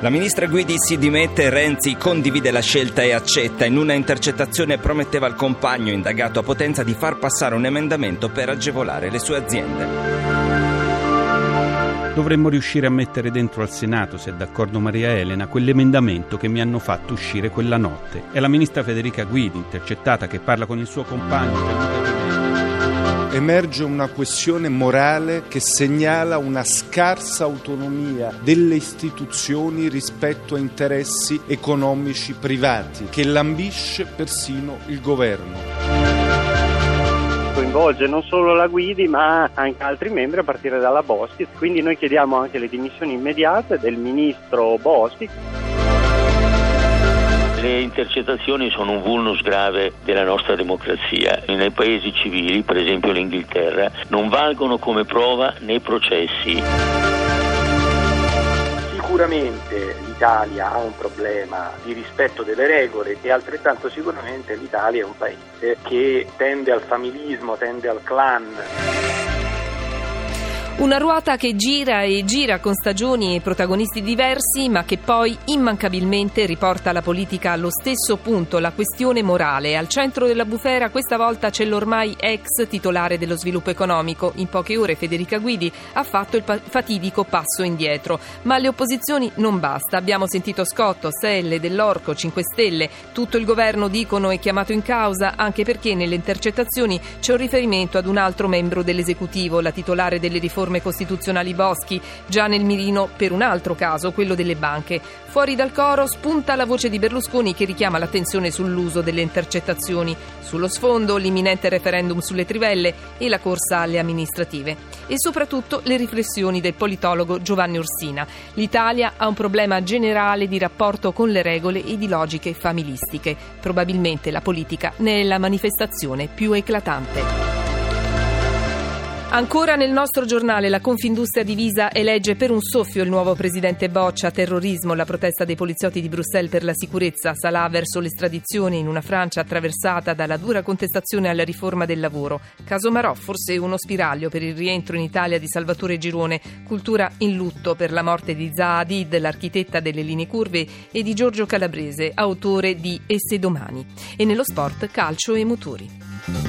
La ministra Guidi si dimette, Renzi condivide la scelta e accetta. In una intercettazione prometteva al compagno indagato a Potenza di far passare un emendamento per agevolare le sue aziende. Dovremmo riuscire a mettere dentro al Senato, se è d'accordo Maria Elena, quell'emendamento che mi hanno fatto uscire quella notte. È la ministra Federica Guidi, intercettata, che parla con il suo compagno emerge una questione morale che segnala una scarsa autonomia delle istituzioni rispetto a interessi economici privati, che lambisce persino il governo coinvolge non solo la Guidi ma anche altri membri a partire dalla Boschi, quindi noi chiediamo anche le dimissioni immediate del ministro Boschi. Intercettazioni sono un vulnus grave della nostra democrazia. Nei paesi civili, per esempio l'Inghilterra, non valgono come prova nei processi. Sicuramente l'Italia ha un problema di rispetto delle regole e altrettanto sicuramente l'Italia è un paese che tende al familismo, tende al clan. Una ruota che gira e gira con stagioni e protagonisti diversi, ma che poi immancabilmente riporta la politica allo stesso punto, la questione morale. Al centro della bufera questa volta c'è l'ormai ex titolare dello sviluppo economico. In poche ore Federica Guidi ha fatto il fatidico passo indietro. Ma alle opposizioni non basta. Abbiamo sentito Scotto, Selle, Dell'Orco, 5 Stelle. Tutto il governo dicono è chiamato in causa, anche perché nelle intercettazioni c'è un riferimento ad un altro membro dell'esecutivo, la titolare delle riforme riforme costituzionali Boschi, già nel mirino per un altro caso, quello delle banche. Fuori dal coro spunta la voce di Berlusconi che richiama l'attenzione sull'uso delle intercettazioni, sullo sfondo l'imminente referendum sulle trivelle e la corsa alle amministrative. E soprattutto le riflessioni del politologo Giovanni Orsina. L'Italia ha un problema generale di rapporto con le regole e di logiche familistiche. Probabilmente la politica ne è la manifestazione più eclatante. Ancora nel nostro giornale la Confindustria divisa elegge per un soffio il nuovo presidente Boccia, terrorismo, la protesta dei poliziotti di Bruxelles per la sicurezza, Salà verso l'estradizione in una Francia attraversata dalla dura contestazione alla riforma del lavoro. Caso Marò, forse uno spiraglio per il rientro in Italia di Salvatore Girone, cultura in lutto per la morte di Zaha Hadid, l'architetta delle linee curve, e di Giorgio Calabrese, autore di Esse domani. E nello sport calcio e motori.